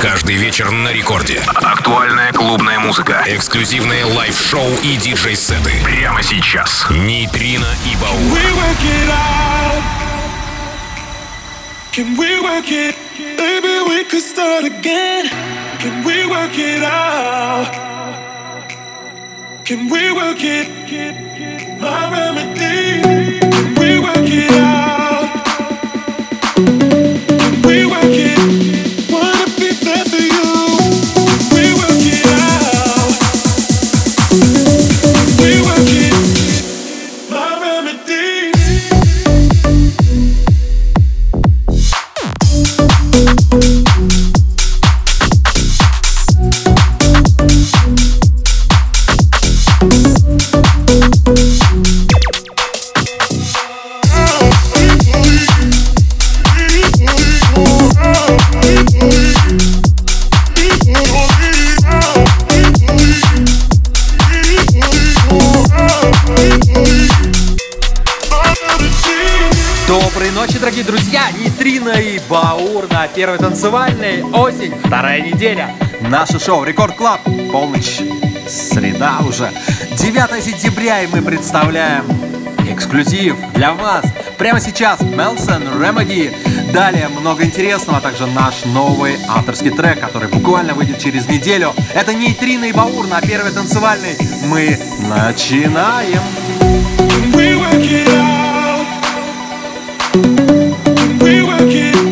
Каждый вечер на рекорде. Актуальная клубная музыка. Эксклюзивные live-шоу и диджей-сеты. Прямо сейчас. Нейтрино и Баур. We work it out. Can we work it? Maybe we could start again. Can we work it out? Can we work it? My remedy. Can we work it out? Сатурна, первый танцевальный, осень, вторая неделя. Наше шоу Рекорд Club, полночь, среда уже. 9 сентября, и мы представляем эксклюзив для вас. Прямо сейчас Melsen Remedy. Далее много интересного, а также наш новый авторский трек, который буквально выйдет через неделю. Это Нейтрино и Баур на первый танцевальный Мы начинаем. We work it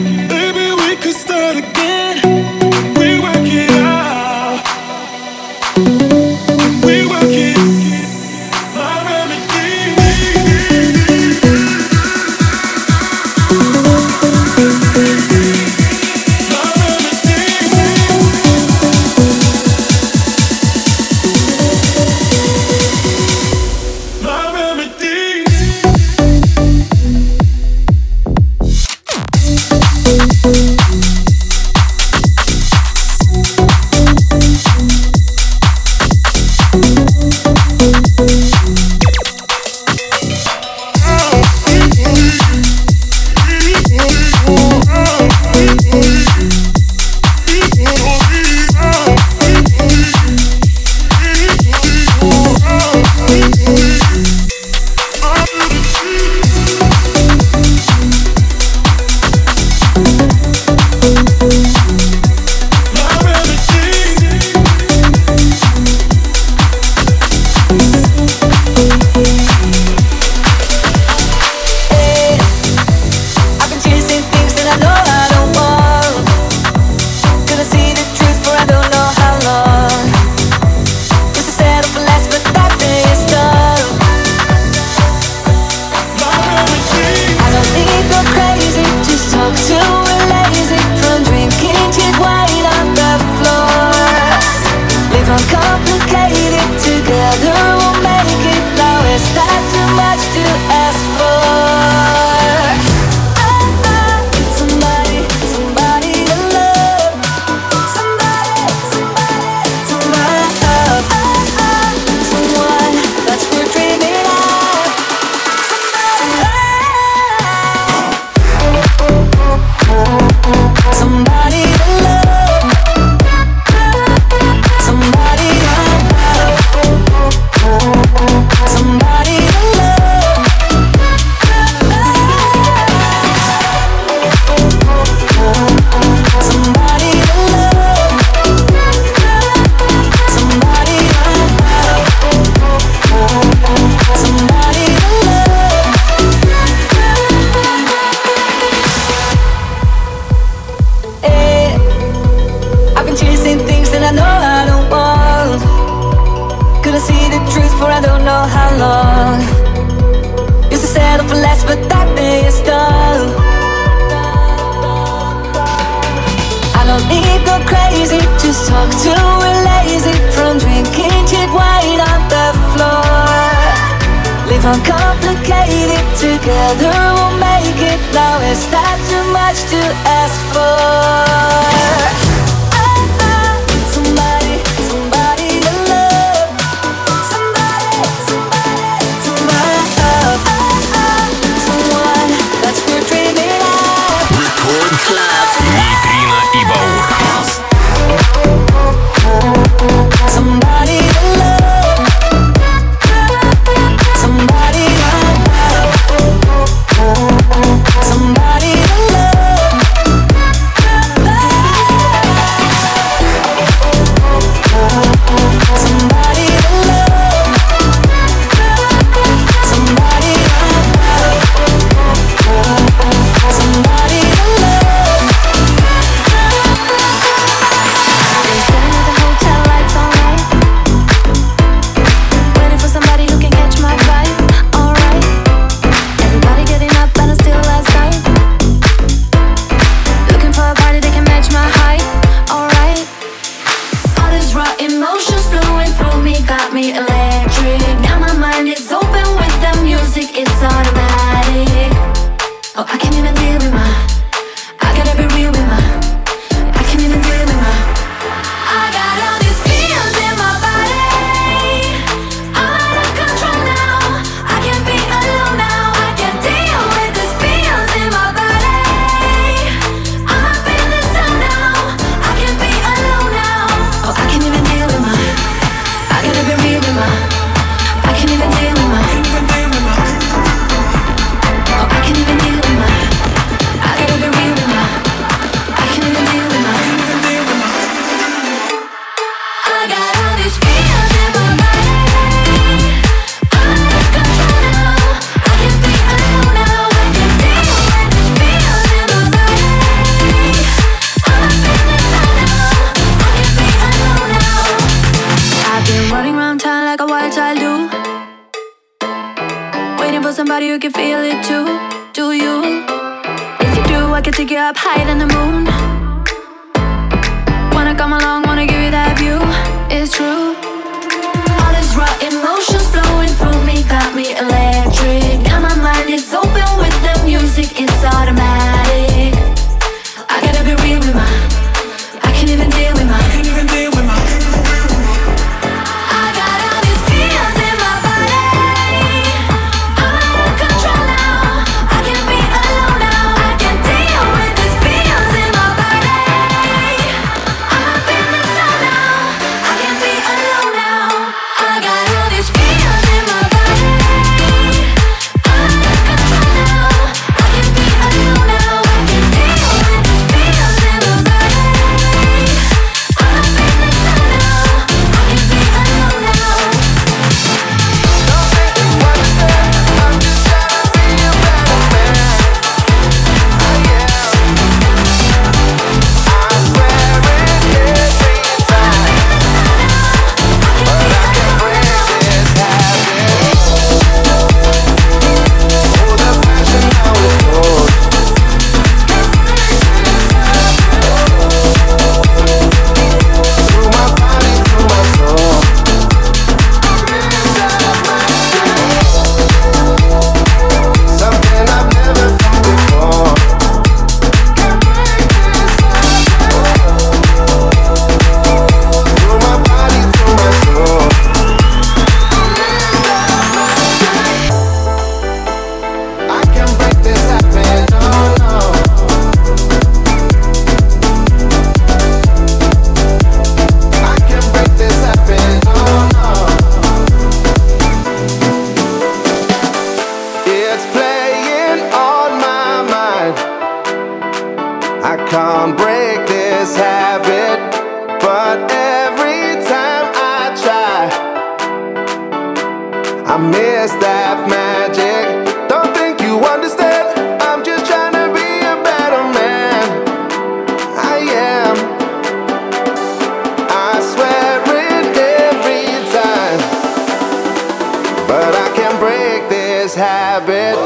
but I can't break this habit.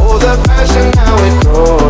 Oh, the passion now it grows.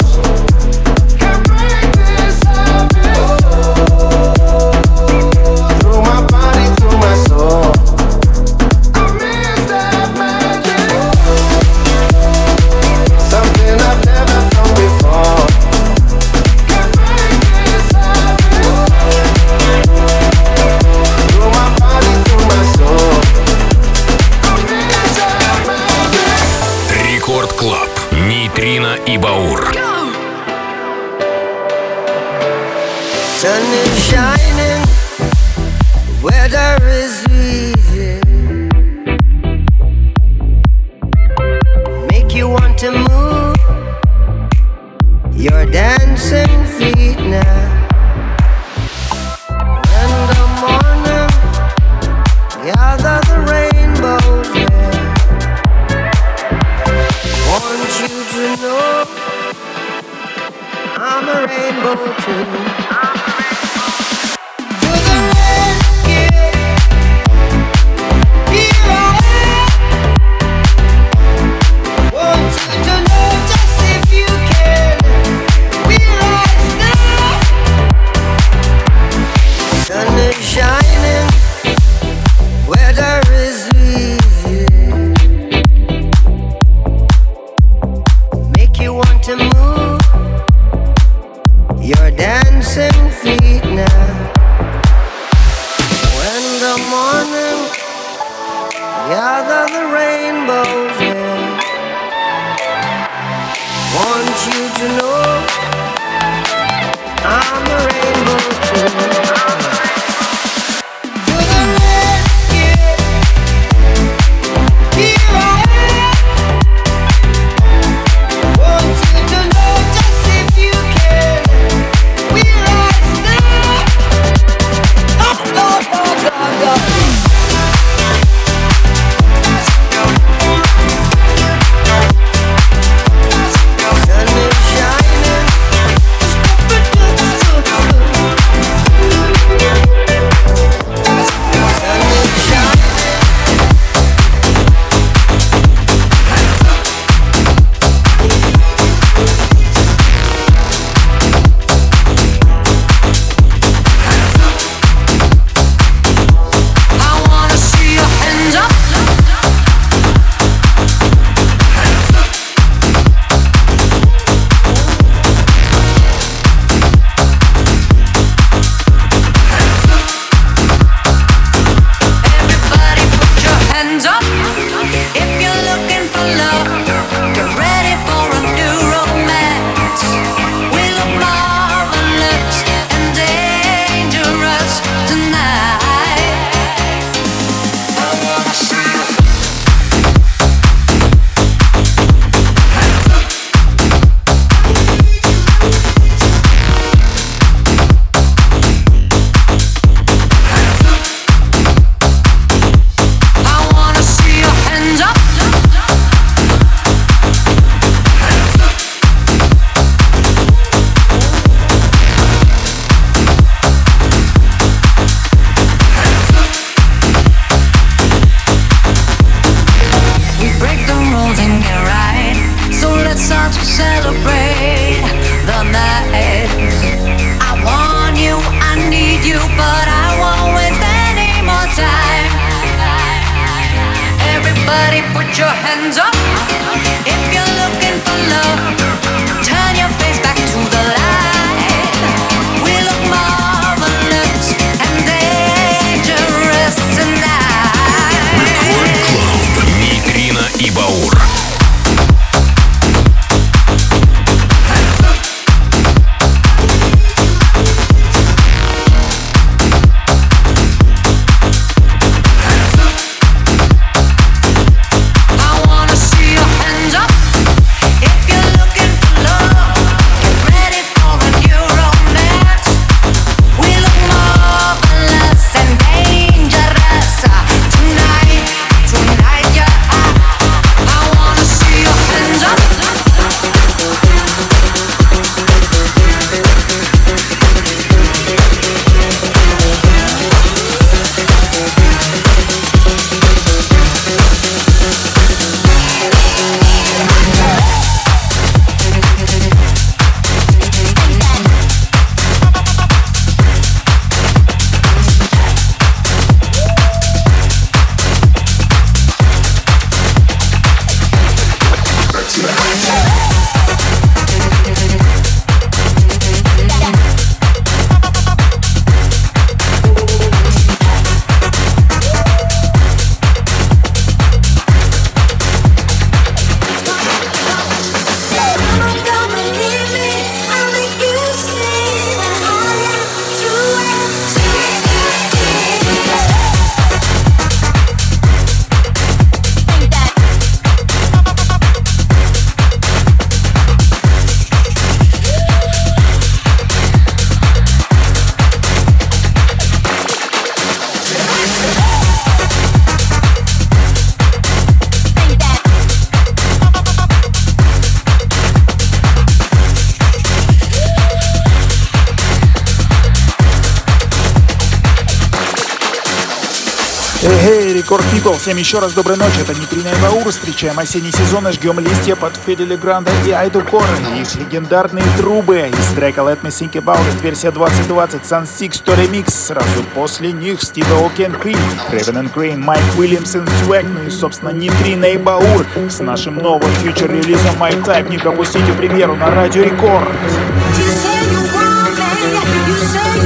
Всем еще раз доброй ночи, это Нитрина и Баур. Встречаем осенний сезон и жгем листья под Федели Гранда и Айду Корен. Их легендарные трубы из трека Let Me Think About It, версия 2020, Sun Six to Remix. Сразу после них Стив Оукен Крим, Ревен Крейн, Майк Уильямсон, Свэг, ну и, собственно, Нитрина и Баур с нашим новым фьючер-релизом My Type. Не пропустите премьеру на Радио Рекорд.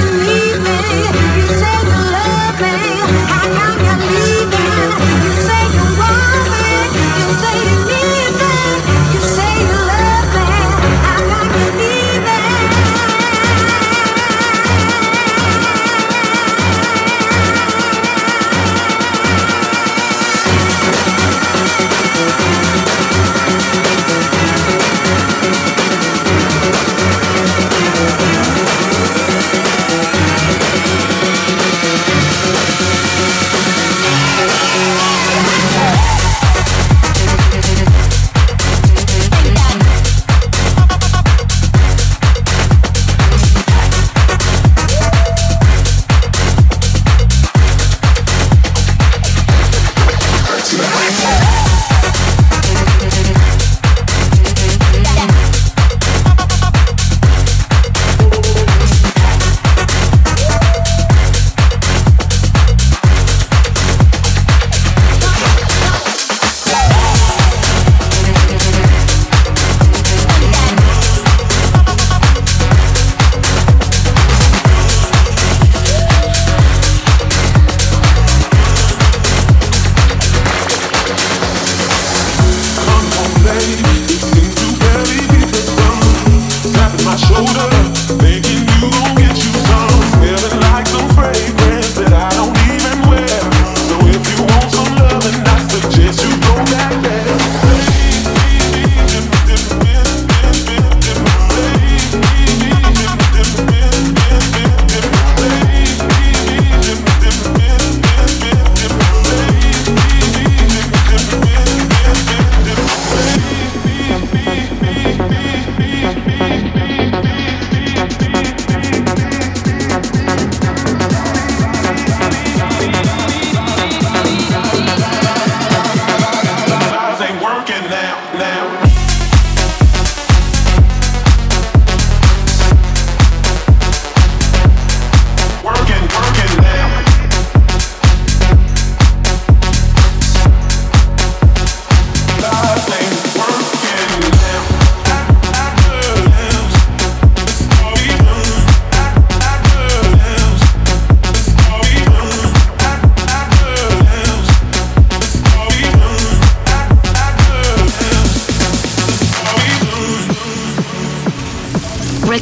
и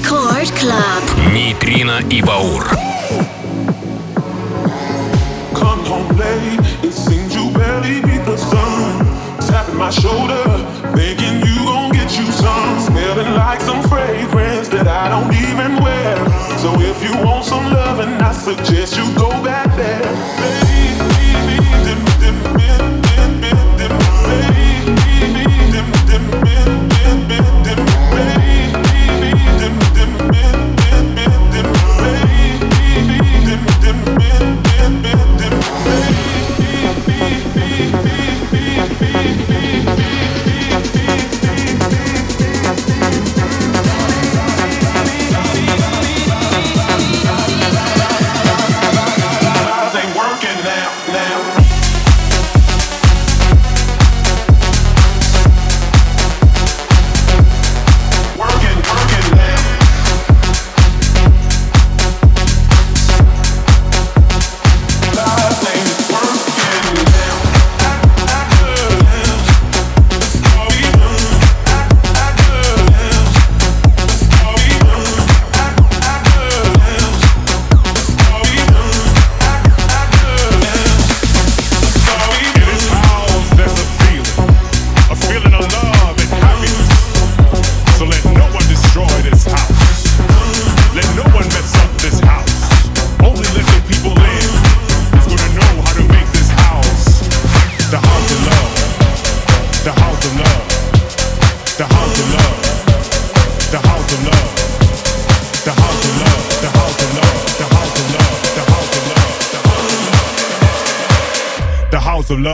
Рекорд Клаб. Нейтрино и Баур. My shoulder, thinking you get you some. Smelling like some fragrance that I don't even wear. So if you want some loving, I suggest you go back there.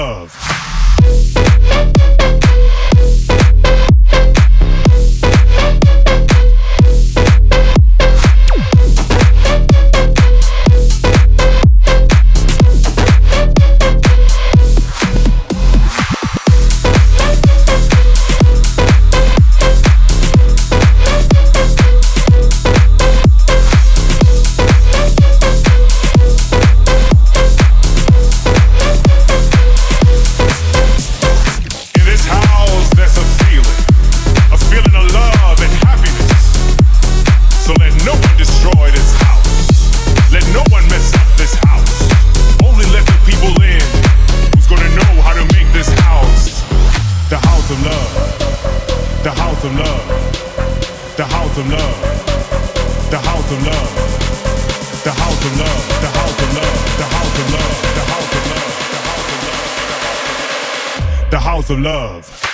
love. of love.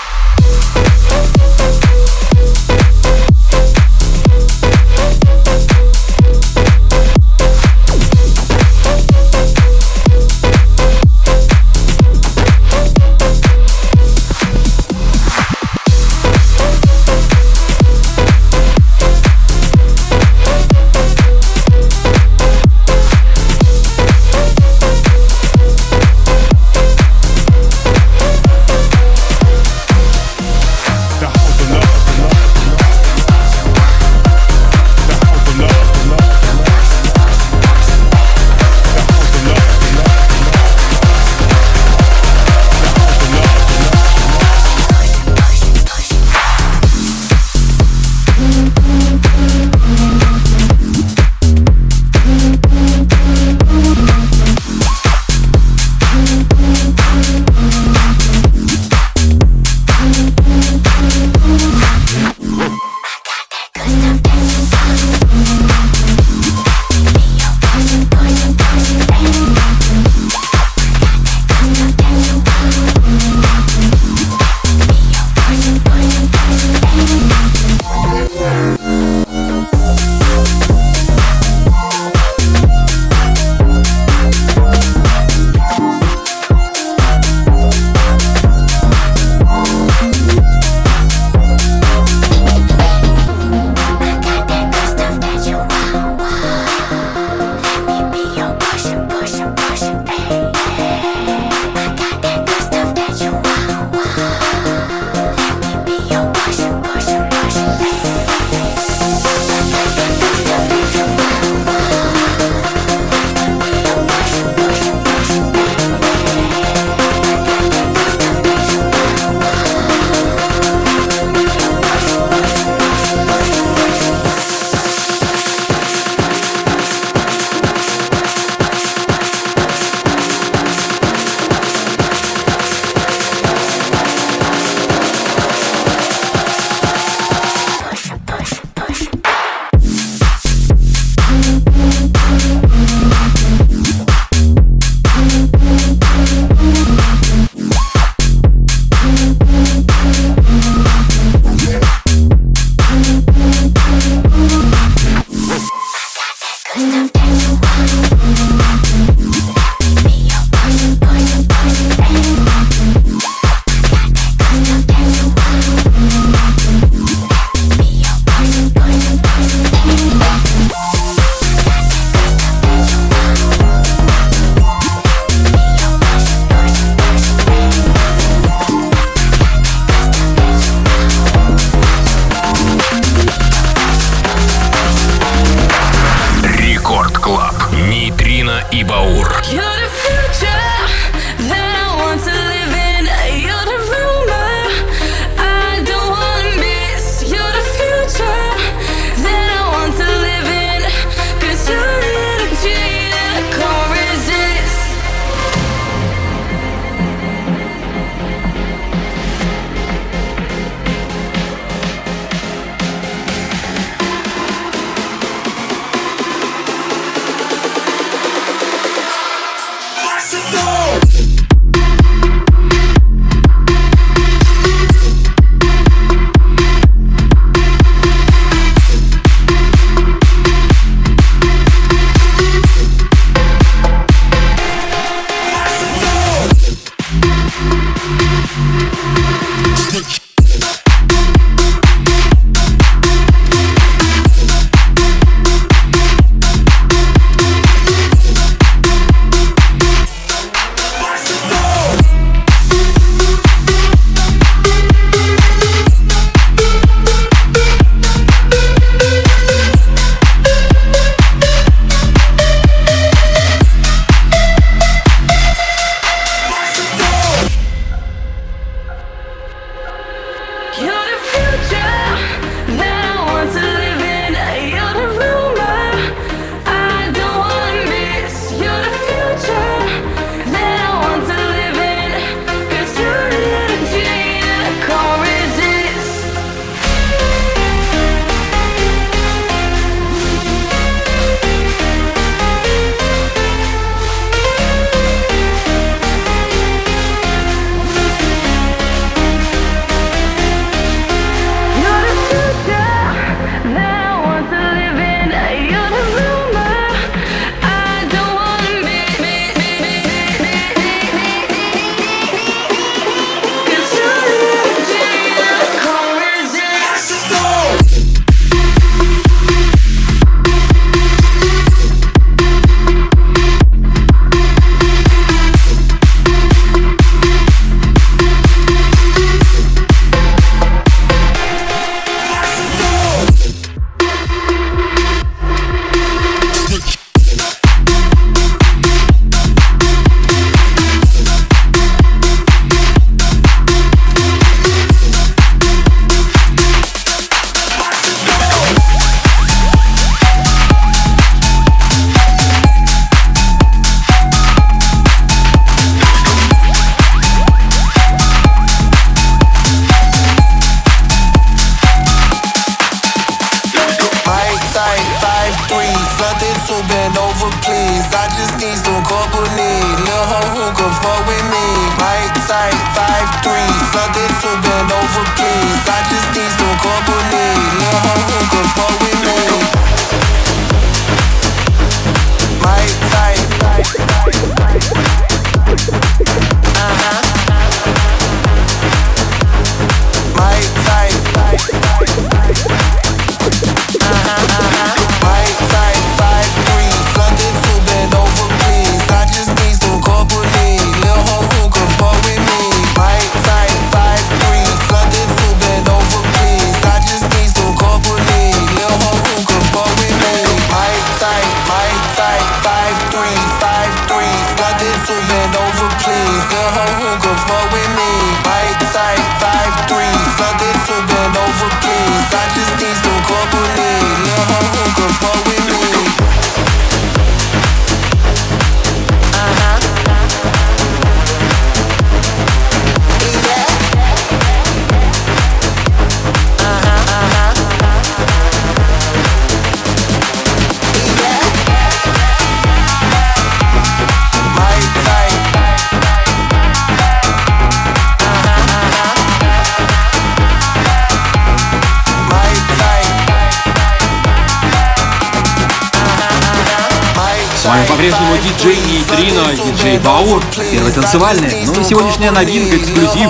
Диджей Нейтрино, диджей Баур, первый танцевальный. Ну и сегодняшняя новинка, эксклюзив,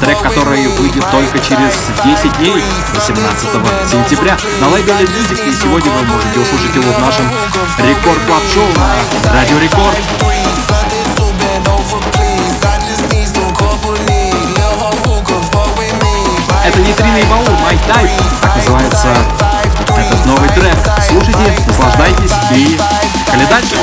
трек, который выйдет только через 10 дней, 18 сентября на лейбле Music. И сегодня вы можете услышать его в нашем Record Club Show на Радио Рекорд. Это Нейтрино и Баур, My Type, так называется этот новый трек. Слушайте, наслаждайтесь и Каледачи.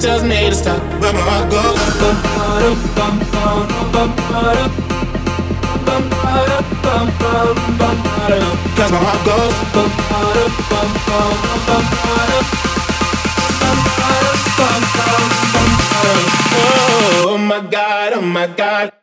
tells me to stop, Where my heart goes. Cause my heart goes. Oh, oh my god, oh my god.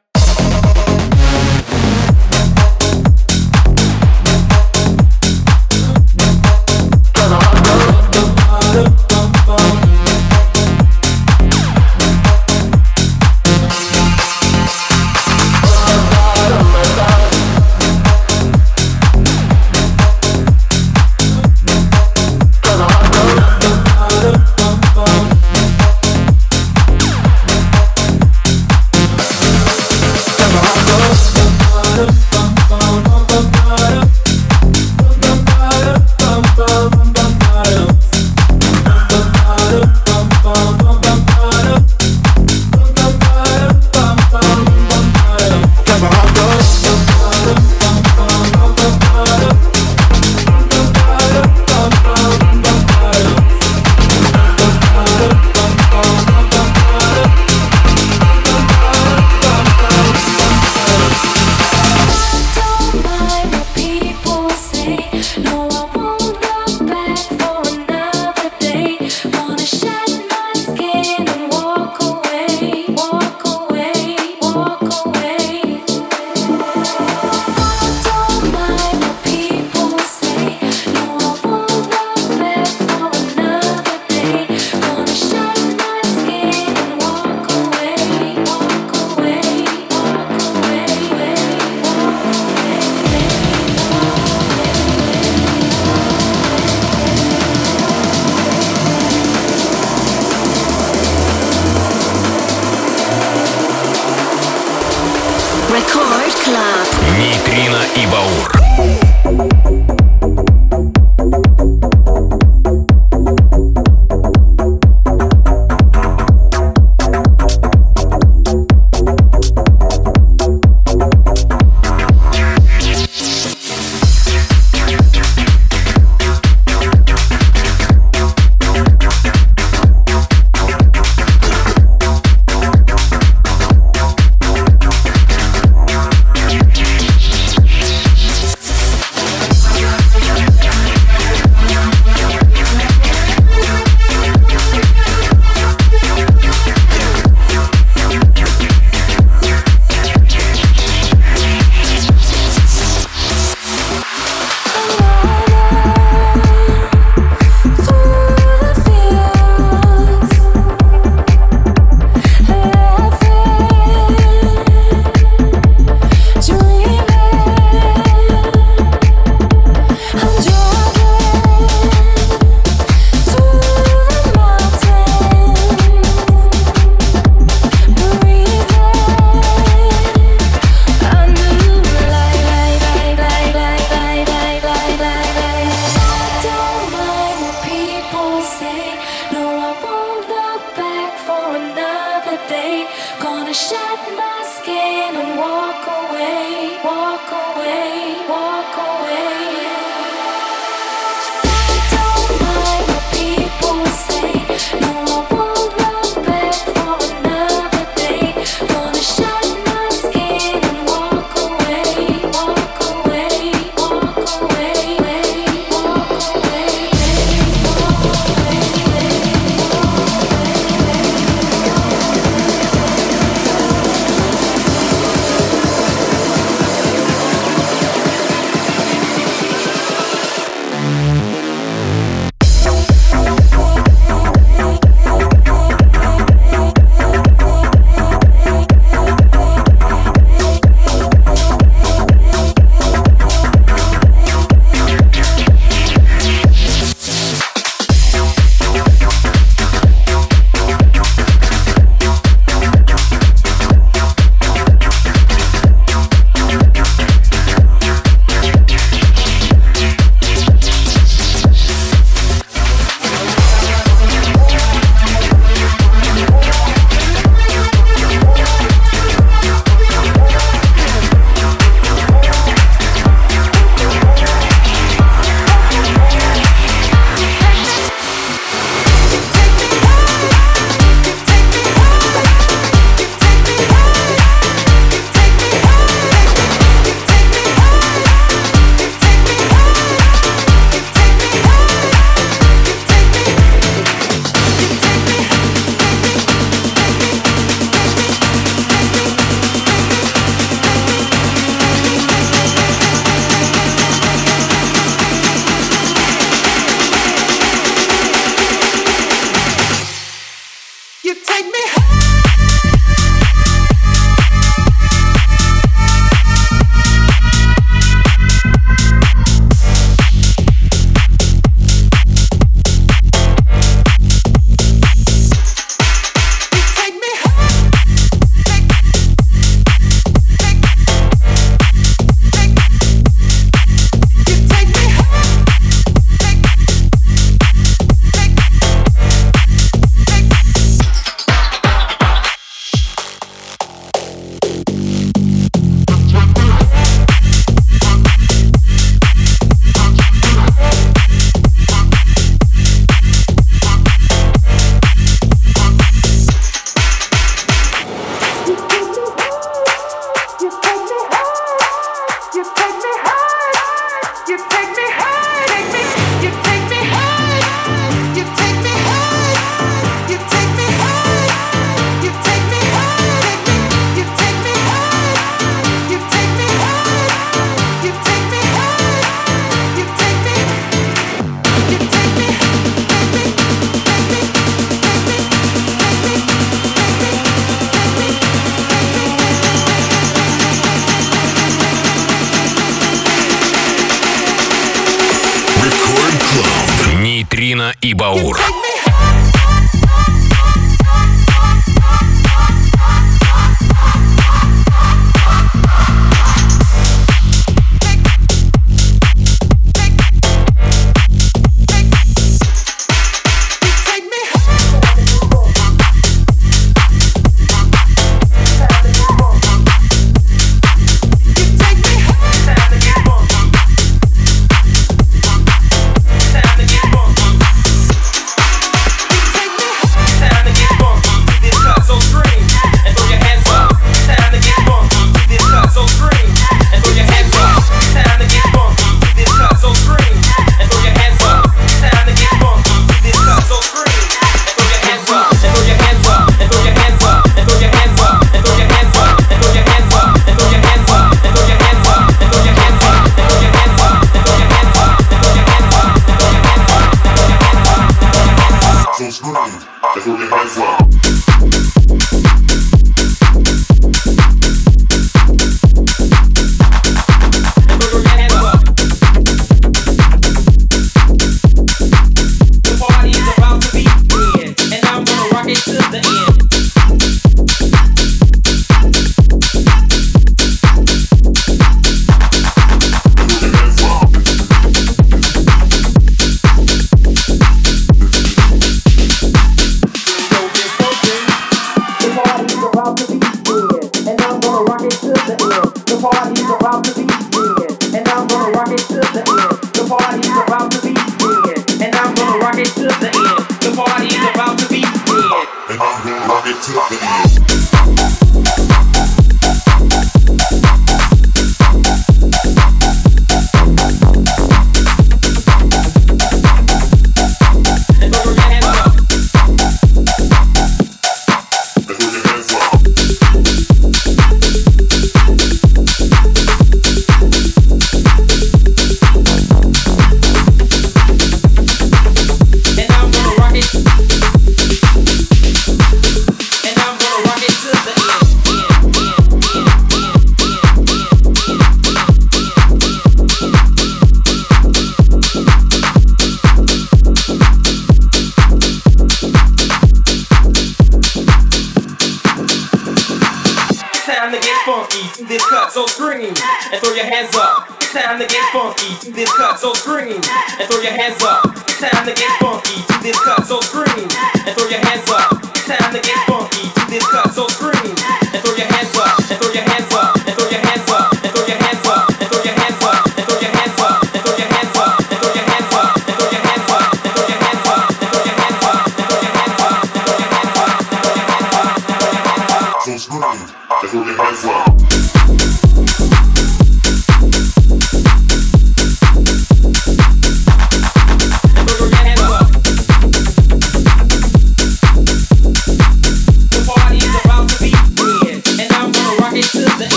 Your hands up.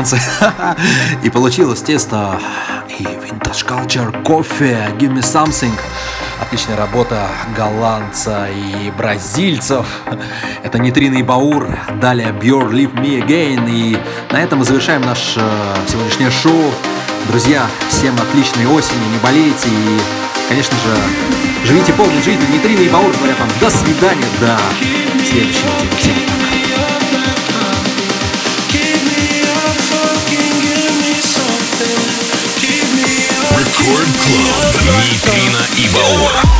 Латиноамериканцы. и получилось тесто и Vintage Culture, кофе, Give Me Something. Отличная работа голландца и бразильцев. Это Нитрина и Баур. Далее Björn Leave Me Again. И на этом мы завершаем наше э, сегодняшнее шоу. Друзья, всем отличной осени, не болейте и, конечно же, живите полной жизнью. Нитрина и Баур говорят вам до свидания, до следующей недели. Всем Record Club. Нейтрино и Бауэр.